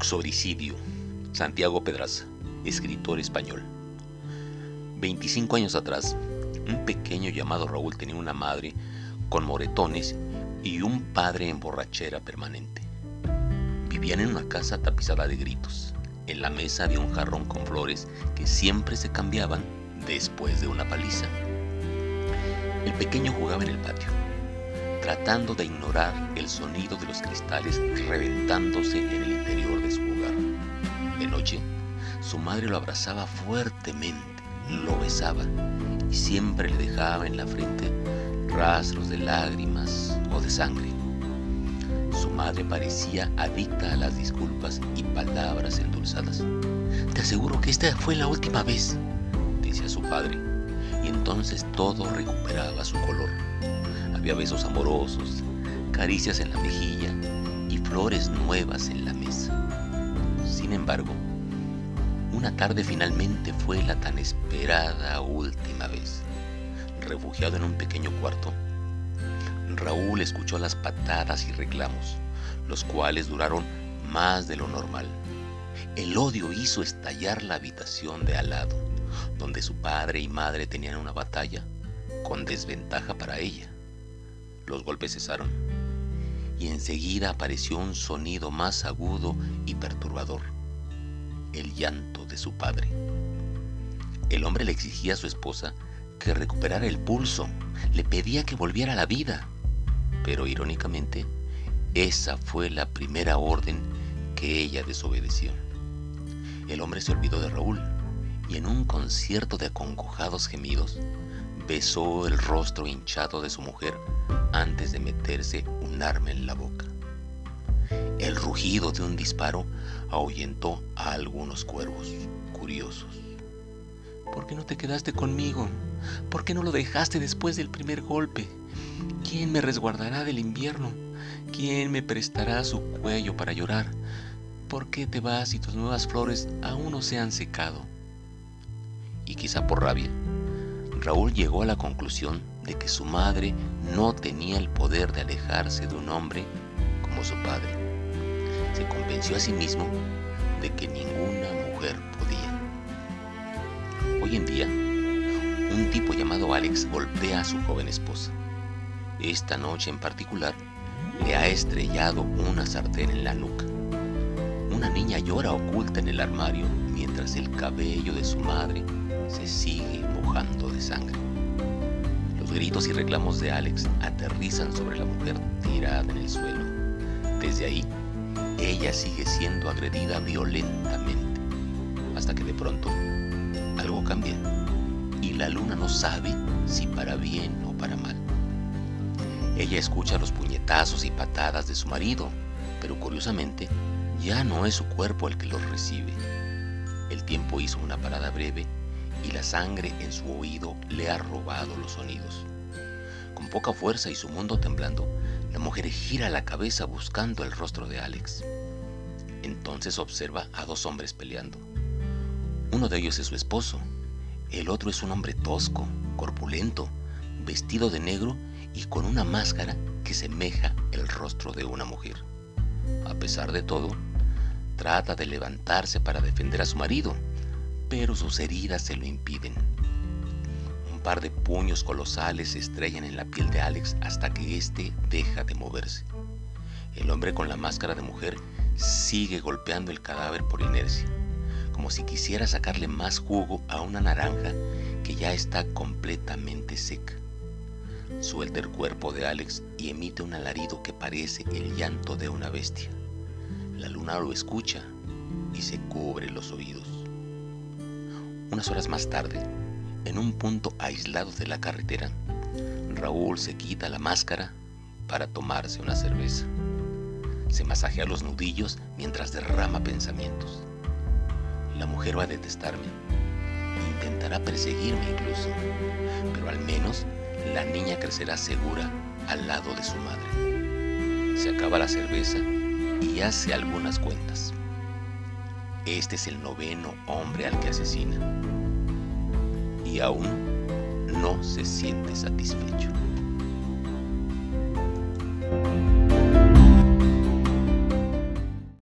Uxoricidio. Santiago Pedraza, escritor español. 25 años atrás, un pequeño llamado Raúl tenía una madre con moretones y un padre en borrachera permanente. Vivían en una casa tapizada de gritos. En la mesa había un jarrón con flores que siempre se cambiaban después de una paliza. El pequeño jugaba en el patio tratando de ignorar el sonido de los cristales reventándose en el interior de su hogar. De noche, su madre lo abrazaba fuertemente, lo besaba y siempre le dejaba en la frente rastros de lágrimas o de sangre. Su madre parecía adicta a las disculpas y palabras endulzadas. Te aseguro que esta fue la última vez, decía su padre, y entonces todo recuperaba su color. Había besos amorosos, caricias en la mejilla y flores nuevas en la mesa. Sin embargo, una tarde finalmente fue la tan esperada última vez. Refugiado en un pequeño cuarto, Raúl escuchó las patadas y reclamos, los cuales duraron más de lo normal. El odio hizo estallar la habitación de al lado, donde su padre y madre tenían una batalla con desventaja para ella. Los golpes cesaron y enseguida apareció un sonido más agudo y perturbador, el llanto de su padre. El hombre le exigía a su esposa que recuperara el pulso, le pedía que volviera a la vida, pero irónicamente, esa fue la primera orden que ella desobedeció. El hombre se olvidó de Raúl y en un concierto de acongojados gemidos, besó el rostro hinchado de su mujer antes de meterse un arma en la boca. El rugido de un disparo ahuyentó a algunos cuervos curiosos. ¿Por qué no te quedaste conmigo? ¿Por qué no lo dejaste después del primer golpe? ¿Quién me resguardará del invierno? ¿Quién me prestará su cuello para llorar? ¿Por qué te vas y tus nuevas flores aún no se han secado? Y quizá por rabia, Raúl llegó a la conclusión de que su madre no tenía el poder de alejarse de un hombre como su padre. Se convenció a sí mismo de que ninguna mujer podía. Hoy en día, un tipo llamado Alex golpea a su joven esposa. Esta noche en particular, le ha estrellado una sartén en la nuca. Una niña llora oculta en el armario mientras el cabello de su madre se sigue de sangre. Los gritos y reclamos de Alex aterrizan sobre la mujer tirada en el suelo. Desde ahí, ella sigue siendo agredida violentamente, hasta que de pronto algo cambia y la luna no sabe si para bien o para mal. Ella escucha los puñetazos y patadas de su marido, pero curiosamente ya no es su cuerpo el que los recibe. El tiempo hizo una parada breve y la sangre en su oído le ha robado los sonidos. Con poca fuerza y su mundo temblando, la mujer gira la cabeza buscando el rostro de Alex. Entonces observa a dos hombres peleando. Uno de ellos es su esposo, el otro es un hombre tosco, corpulento, vestido de negro y con una máscara que semeja el rostro de una mujer. A pesar de todo, trata de levantarse para defender a su marido, pero sus heridas se lo impiden. Un par de puños colosales se estrellan en la piel de Alex hasta que éste deja de moverse. El hombre con la máscara de mujer sigue golpeando el cadáver por inercia, como si quisiera sacarle más jugo a una naranja que ya está completamente seca. Suelta el cuerpo de Alex y emite un alarido que parece el llanto de una bestia. La luna lo escucha y se cubre los oídos. Unas horas más tarde, en un punto aislado de la carretera, Raúl se quita la máscara para tomarse una cerveza. Se masajea los nudillos mientras derrama pensamientos. La mujer va a detestarme. Intentará perseguirme incluso. Pero al menos la niña crecerá segura al lado de su madre. Se acaba la cerveza y hace algunas cuentas. Este es el noveno hombre al que asesina. Y aún no se siente satisfecho.